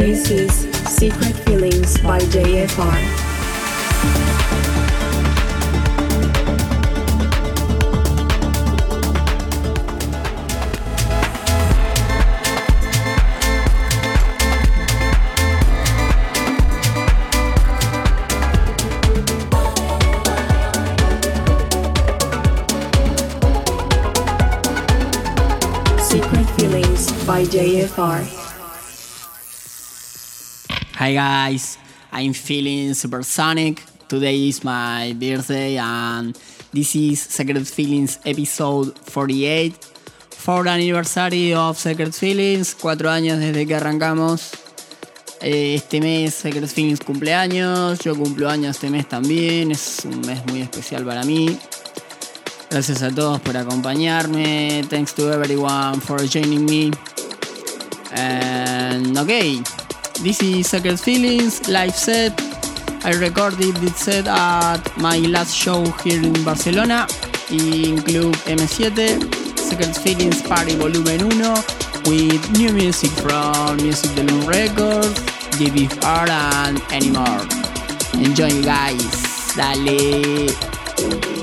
This is Secret Feelings by JFR. Secret Feelings by JFR. Hi guys, I'm feeling supersonic. Today is my birthday and this is Secret Feelings episode 48. For anniversary of Secret Feelings, cuatro años desde que arrancamos. Eh, Este mes Secret Feelings cumpleaños, yo cumplo años este mes también, es un mes muy especial para mí. Gracias a todos por acompañarme. Thanks to everyone for joining me. And okay, this is Secret Feelings live set. I recorded this set at my last show here in Barcelona in Club M7, Secret Feelings Party Volumen 1 with new music from Music Balloon Records, DBR and anymore. Enjoy guys, dale.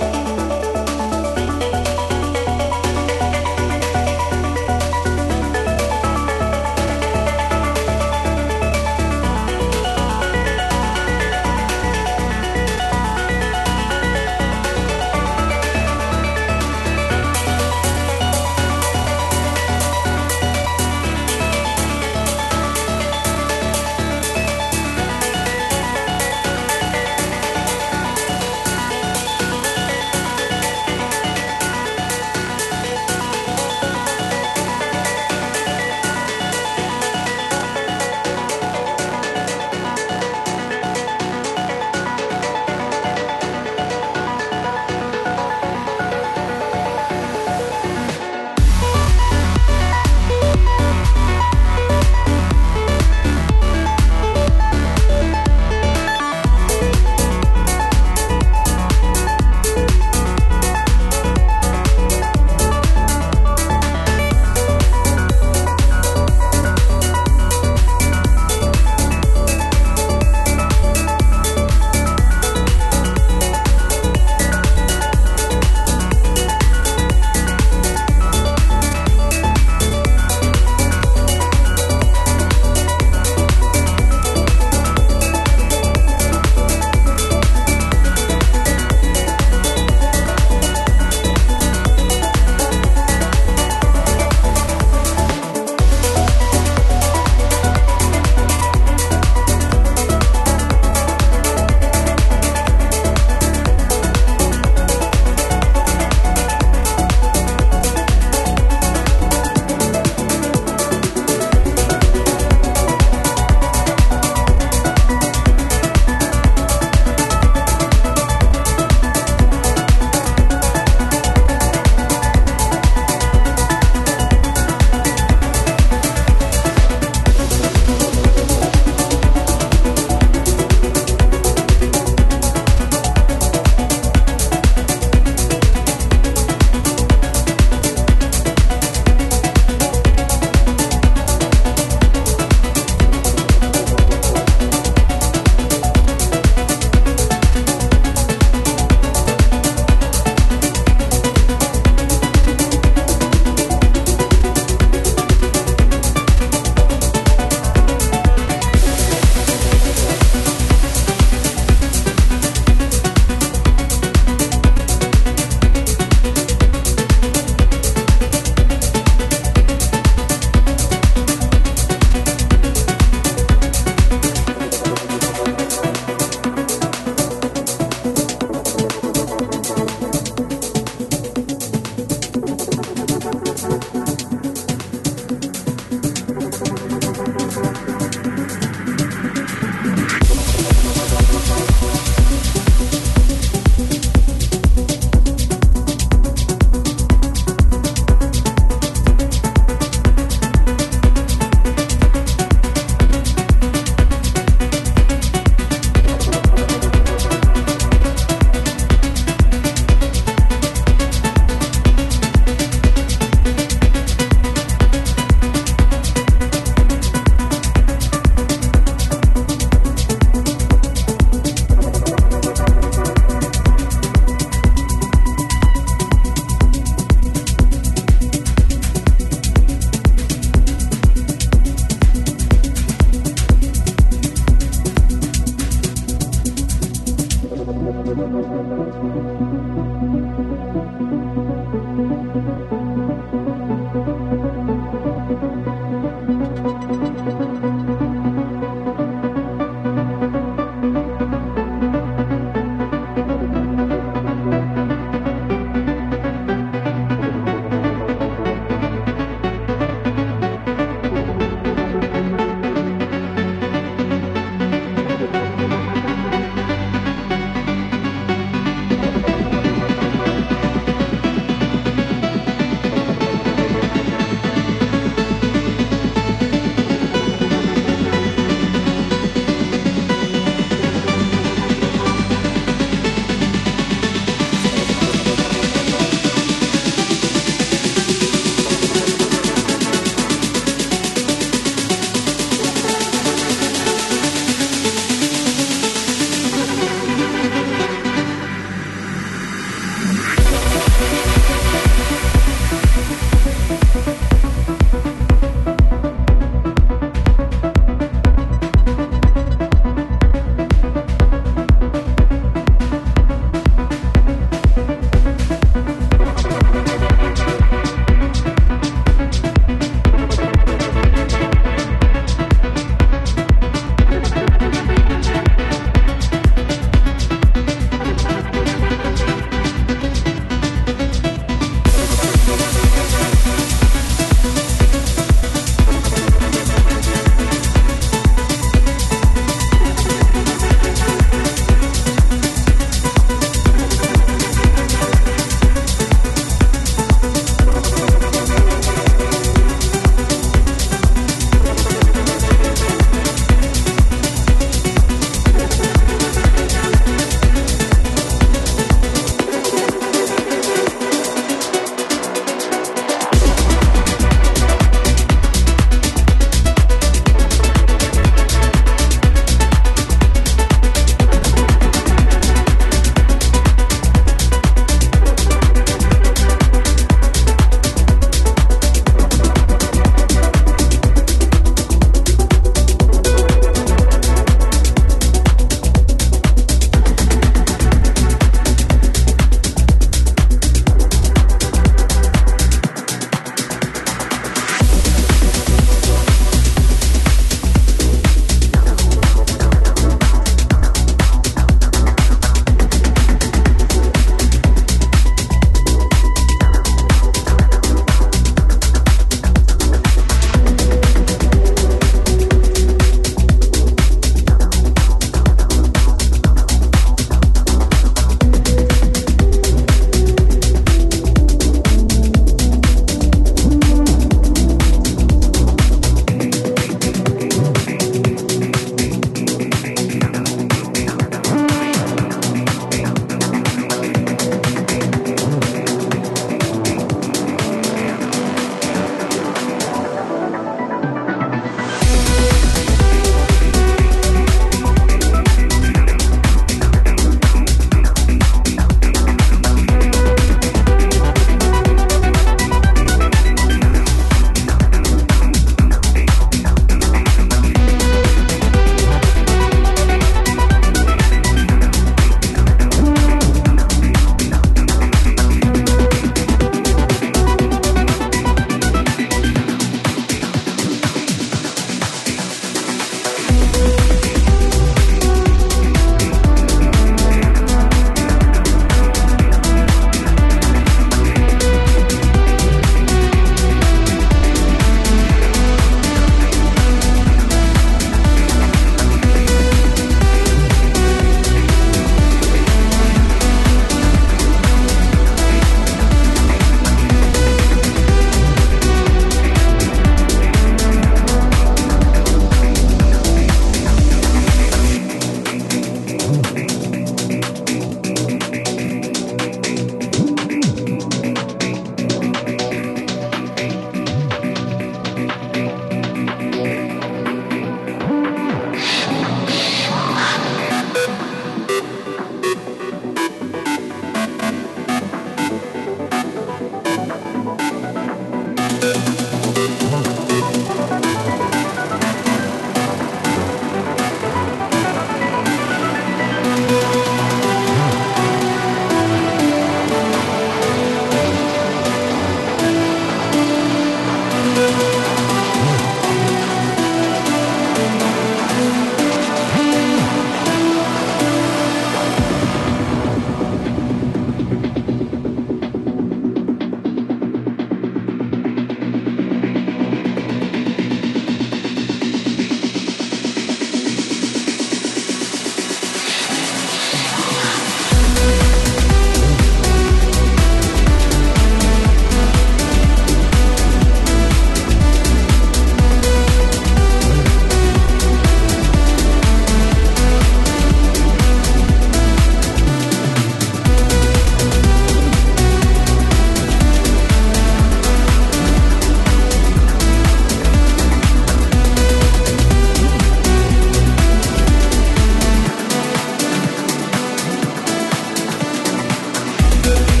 good.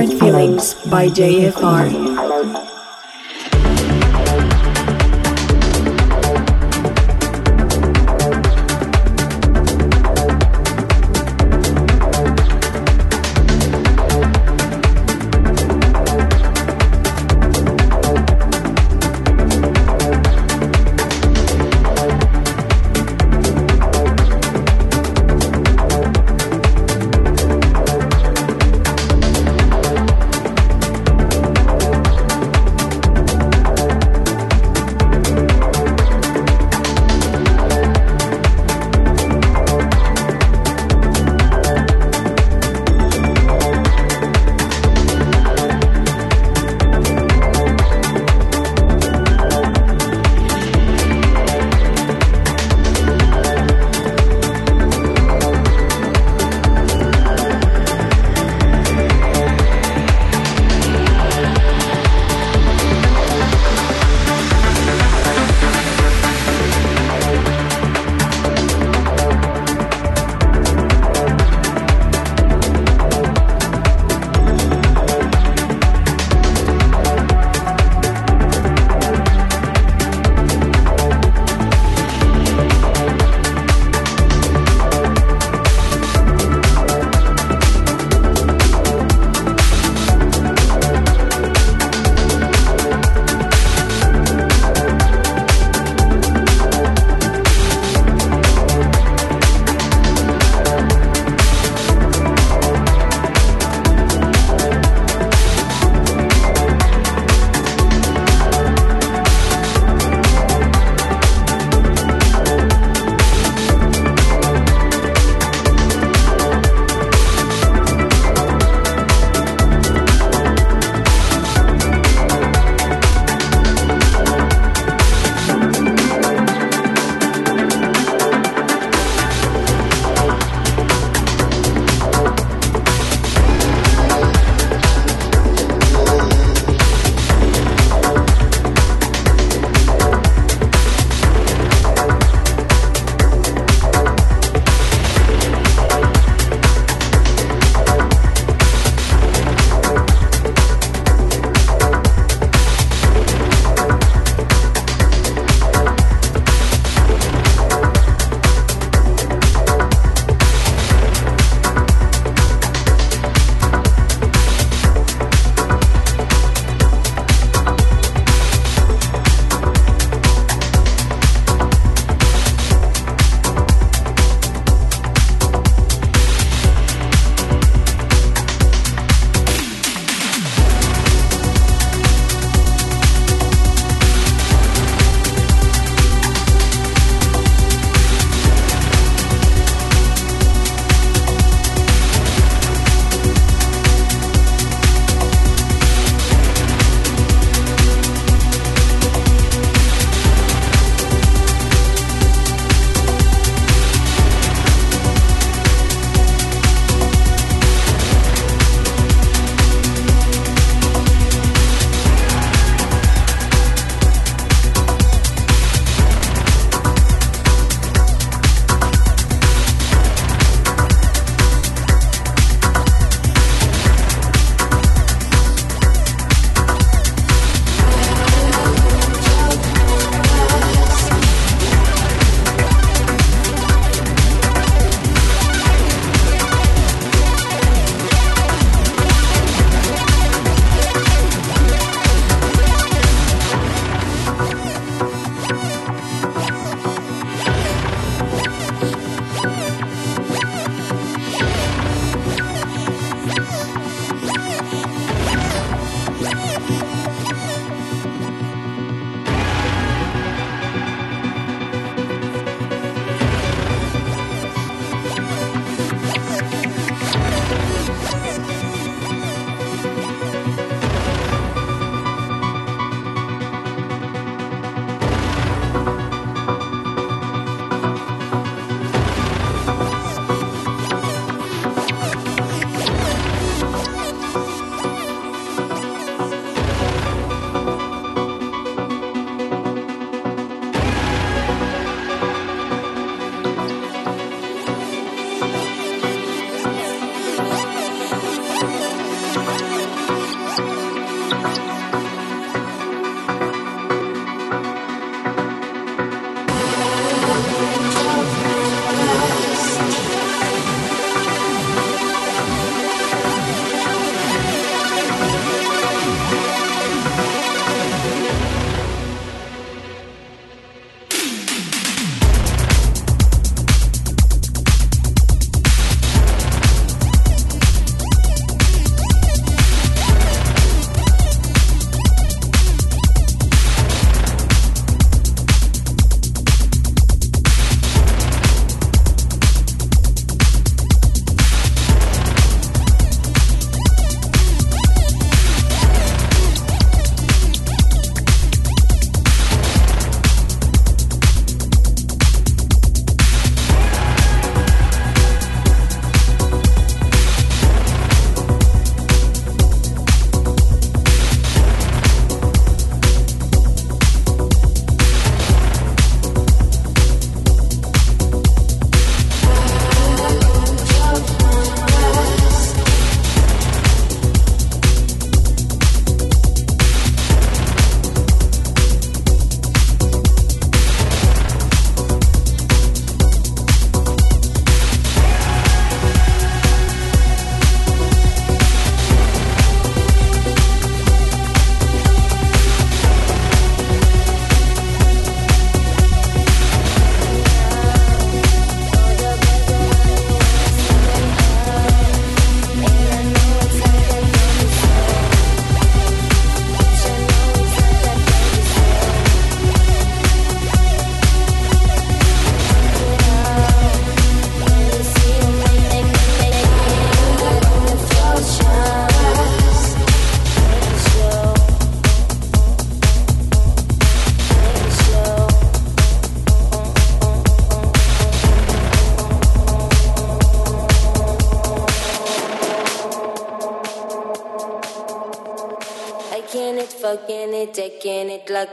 Secret Feelings by JFR.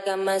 cama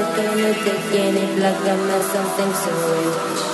like an addict in it, like I'm met something so rich.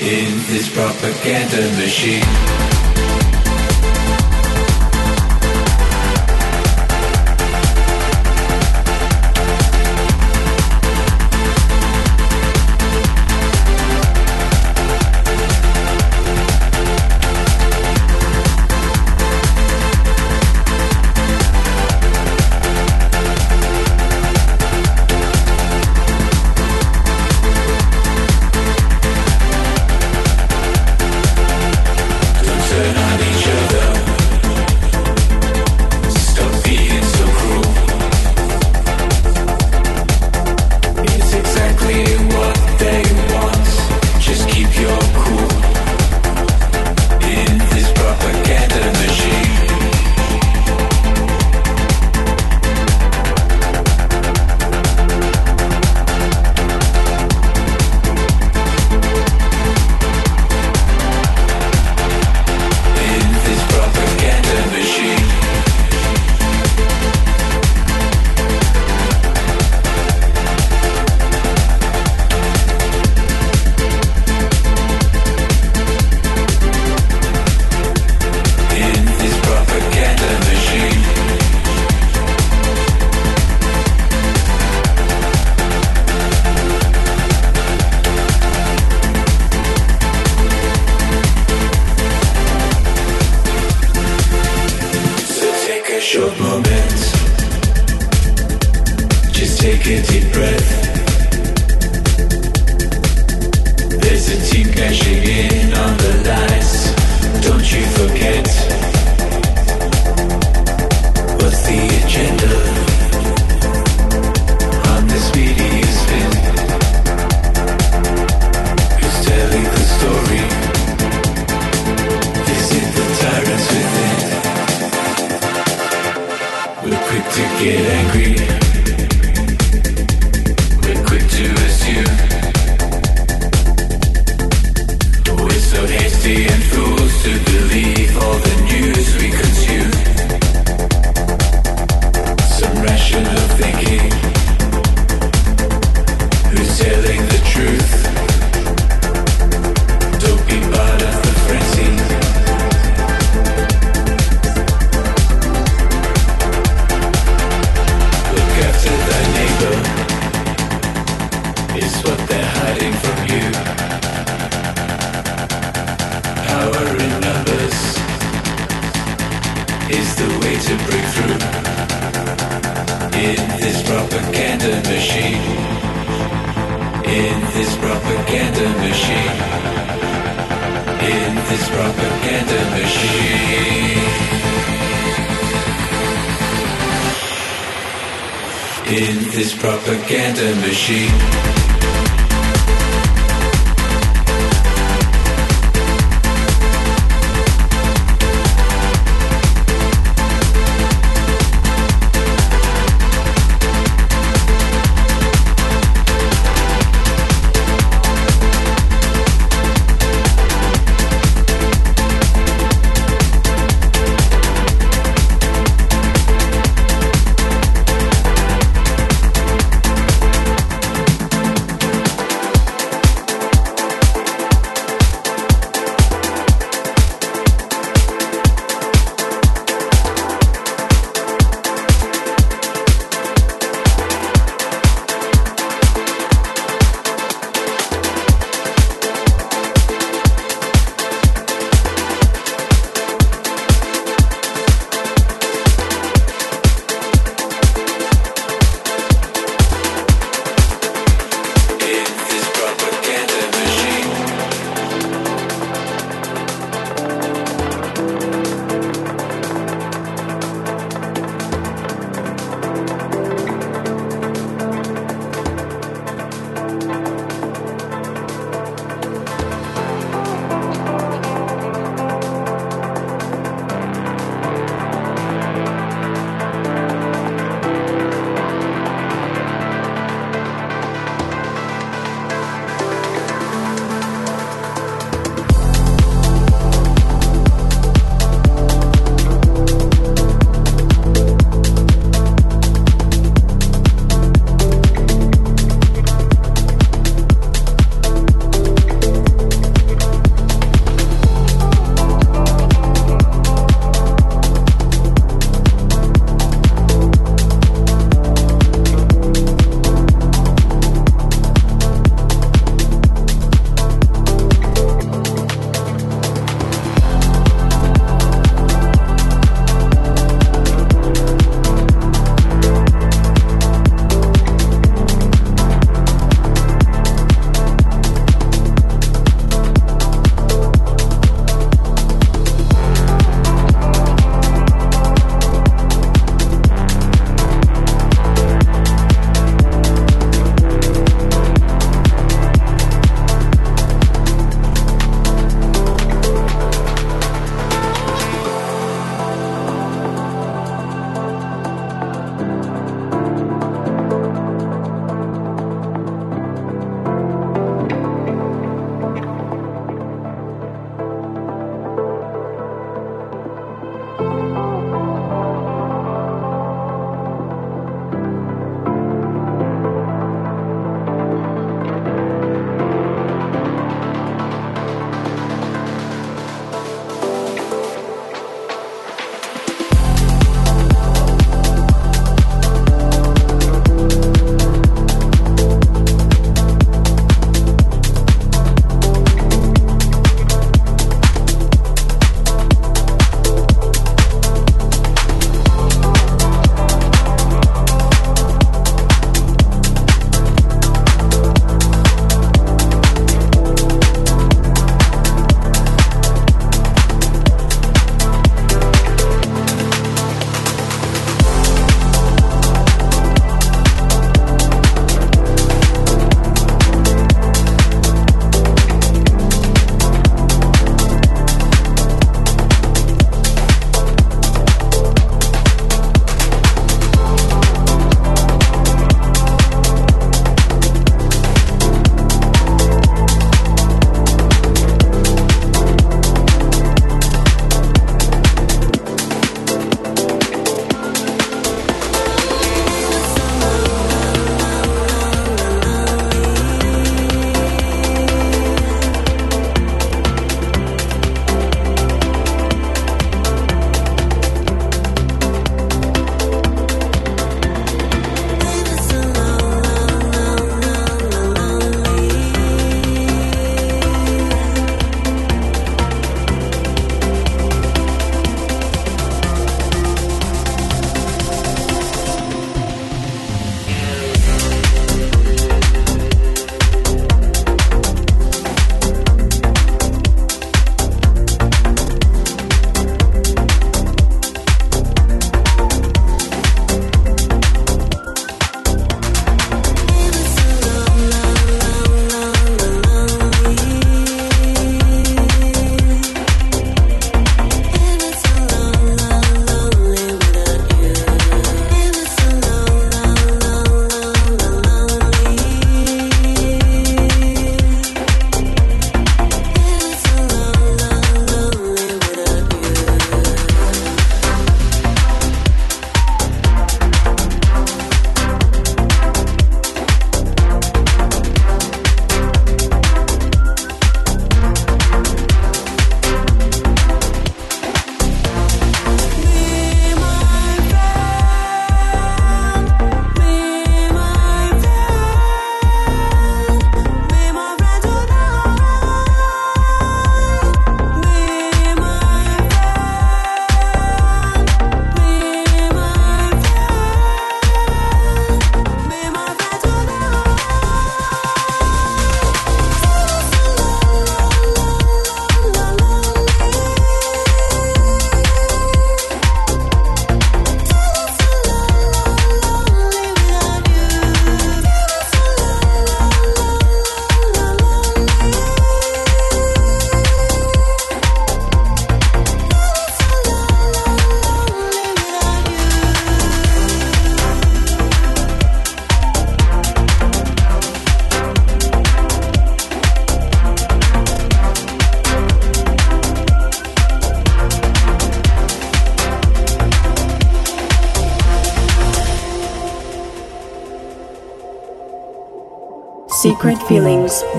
In this propaganda machine.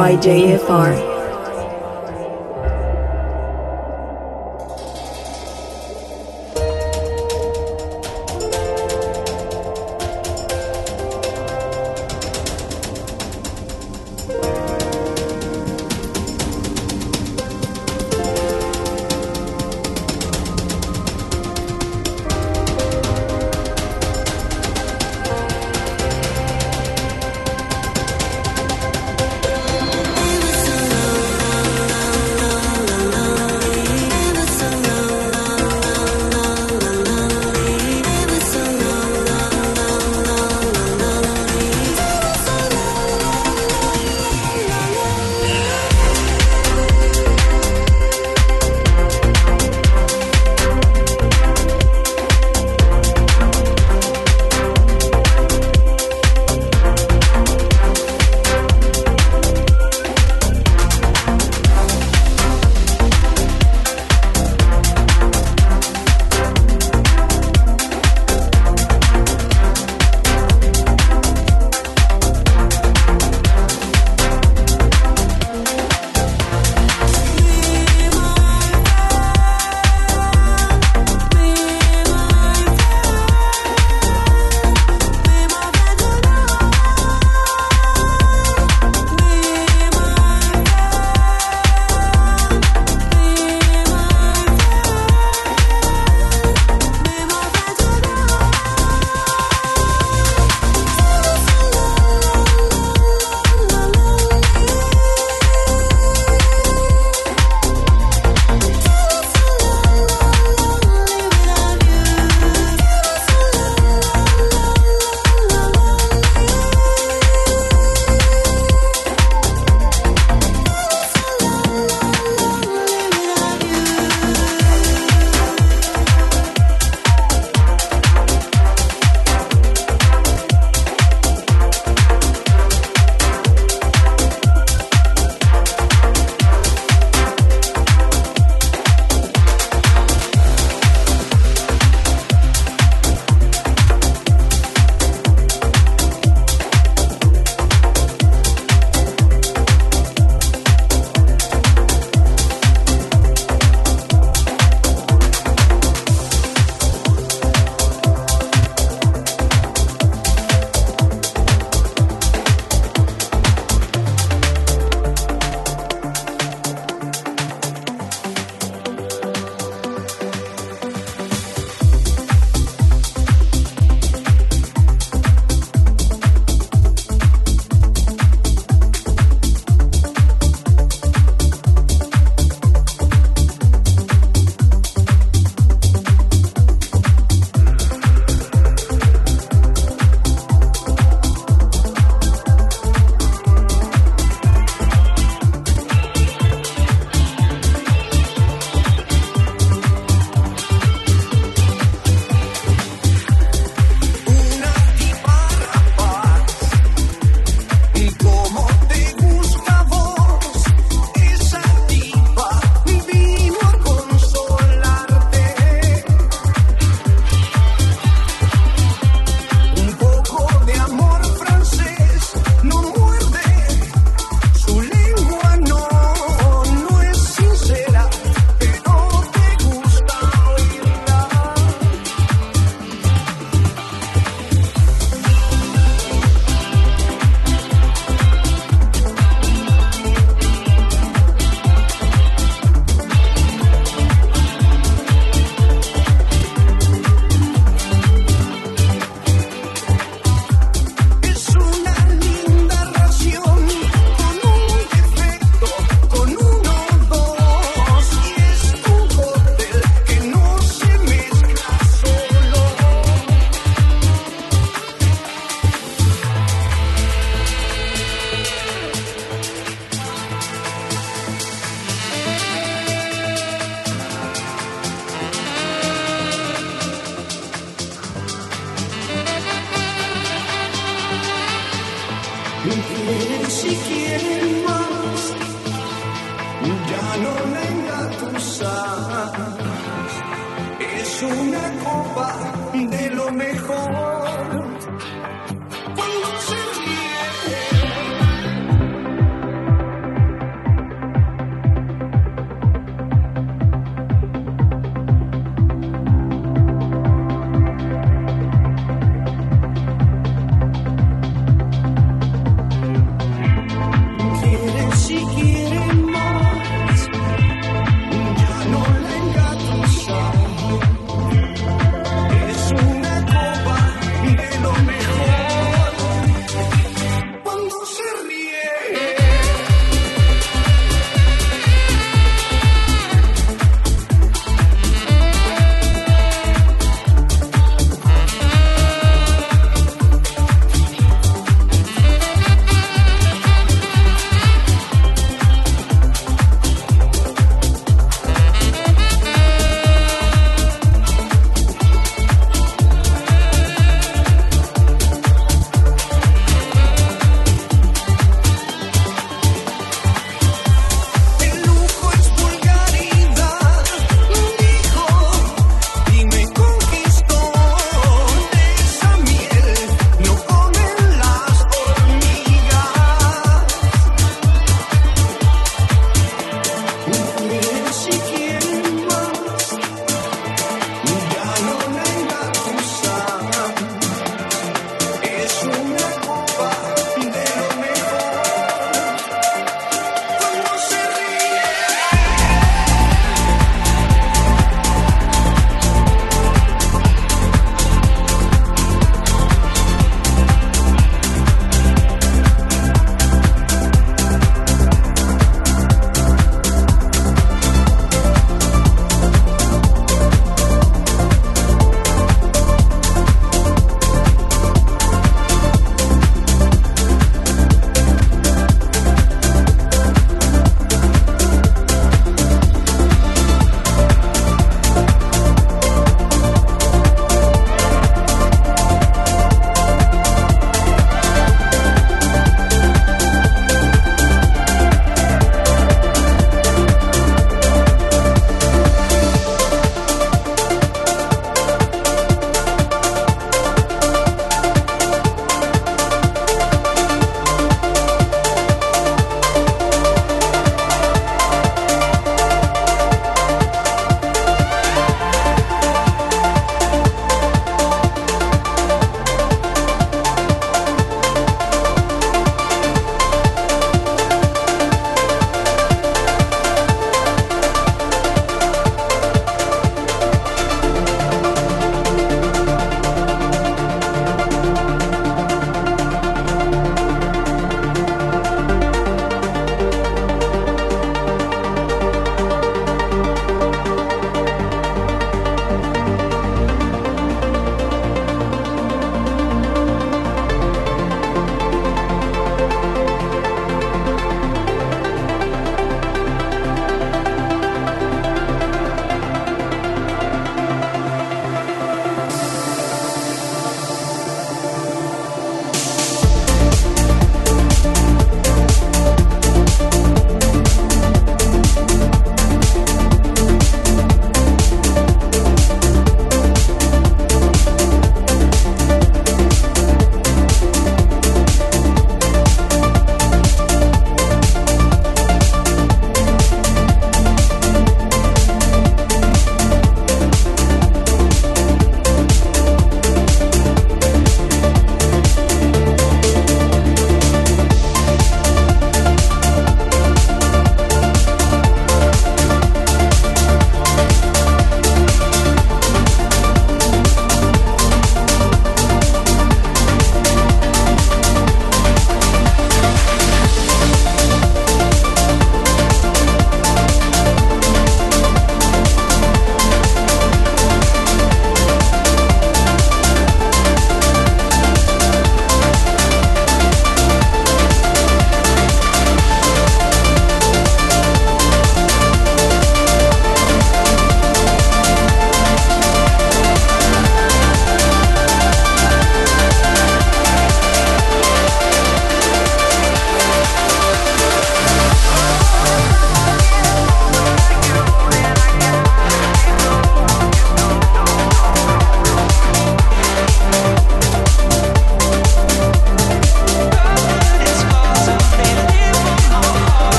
By JFR.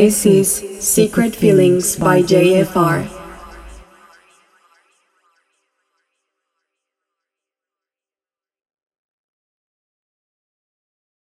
This is Secret Feelings by JFR.